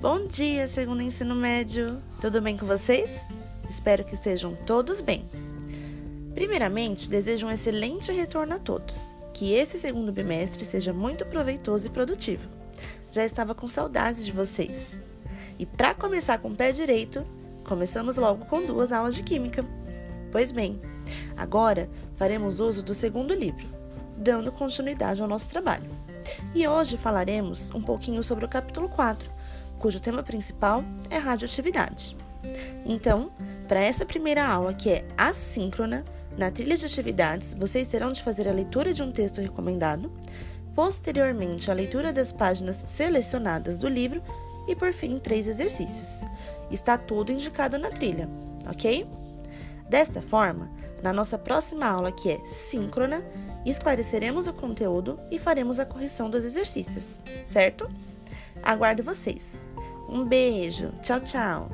Bom dia, segundo ensino médio. Tudo bem com vocês? Espero que estejam todos bem. Primeiramente, desejo um excelente retorno a todos. Que esse segundo bimestre seja muito proveitoso e produtivo. Já estava com saudades de vocês. E para começar com o pé direito, começamos logo com duas aulas de química. Pois bem, agora faremos uso do segundo livro, dando continuidade ao nosso trabalho. E hoje falaremos um pouquinho sobre o capítulo 4, cujo tema principal é radioatividade. Então, para essa primeira aula, que é assíncrona, na trilha de atividades, vocês terão de fazer a leitura de um texto recomendado, posteriormente a leitura das páginas selecionadas do livro e, por fim, três exercícios. Está tudo indicado na trilha, ok? Desta forma, na nossa próxima aula, que é síncrona, esclareceremos o conteúdo e faremos a correção dos exercícios, certo? Aguardo vocês! Um beijo. Tchau, tchau.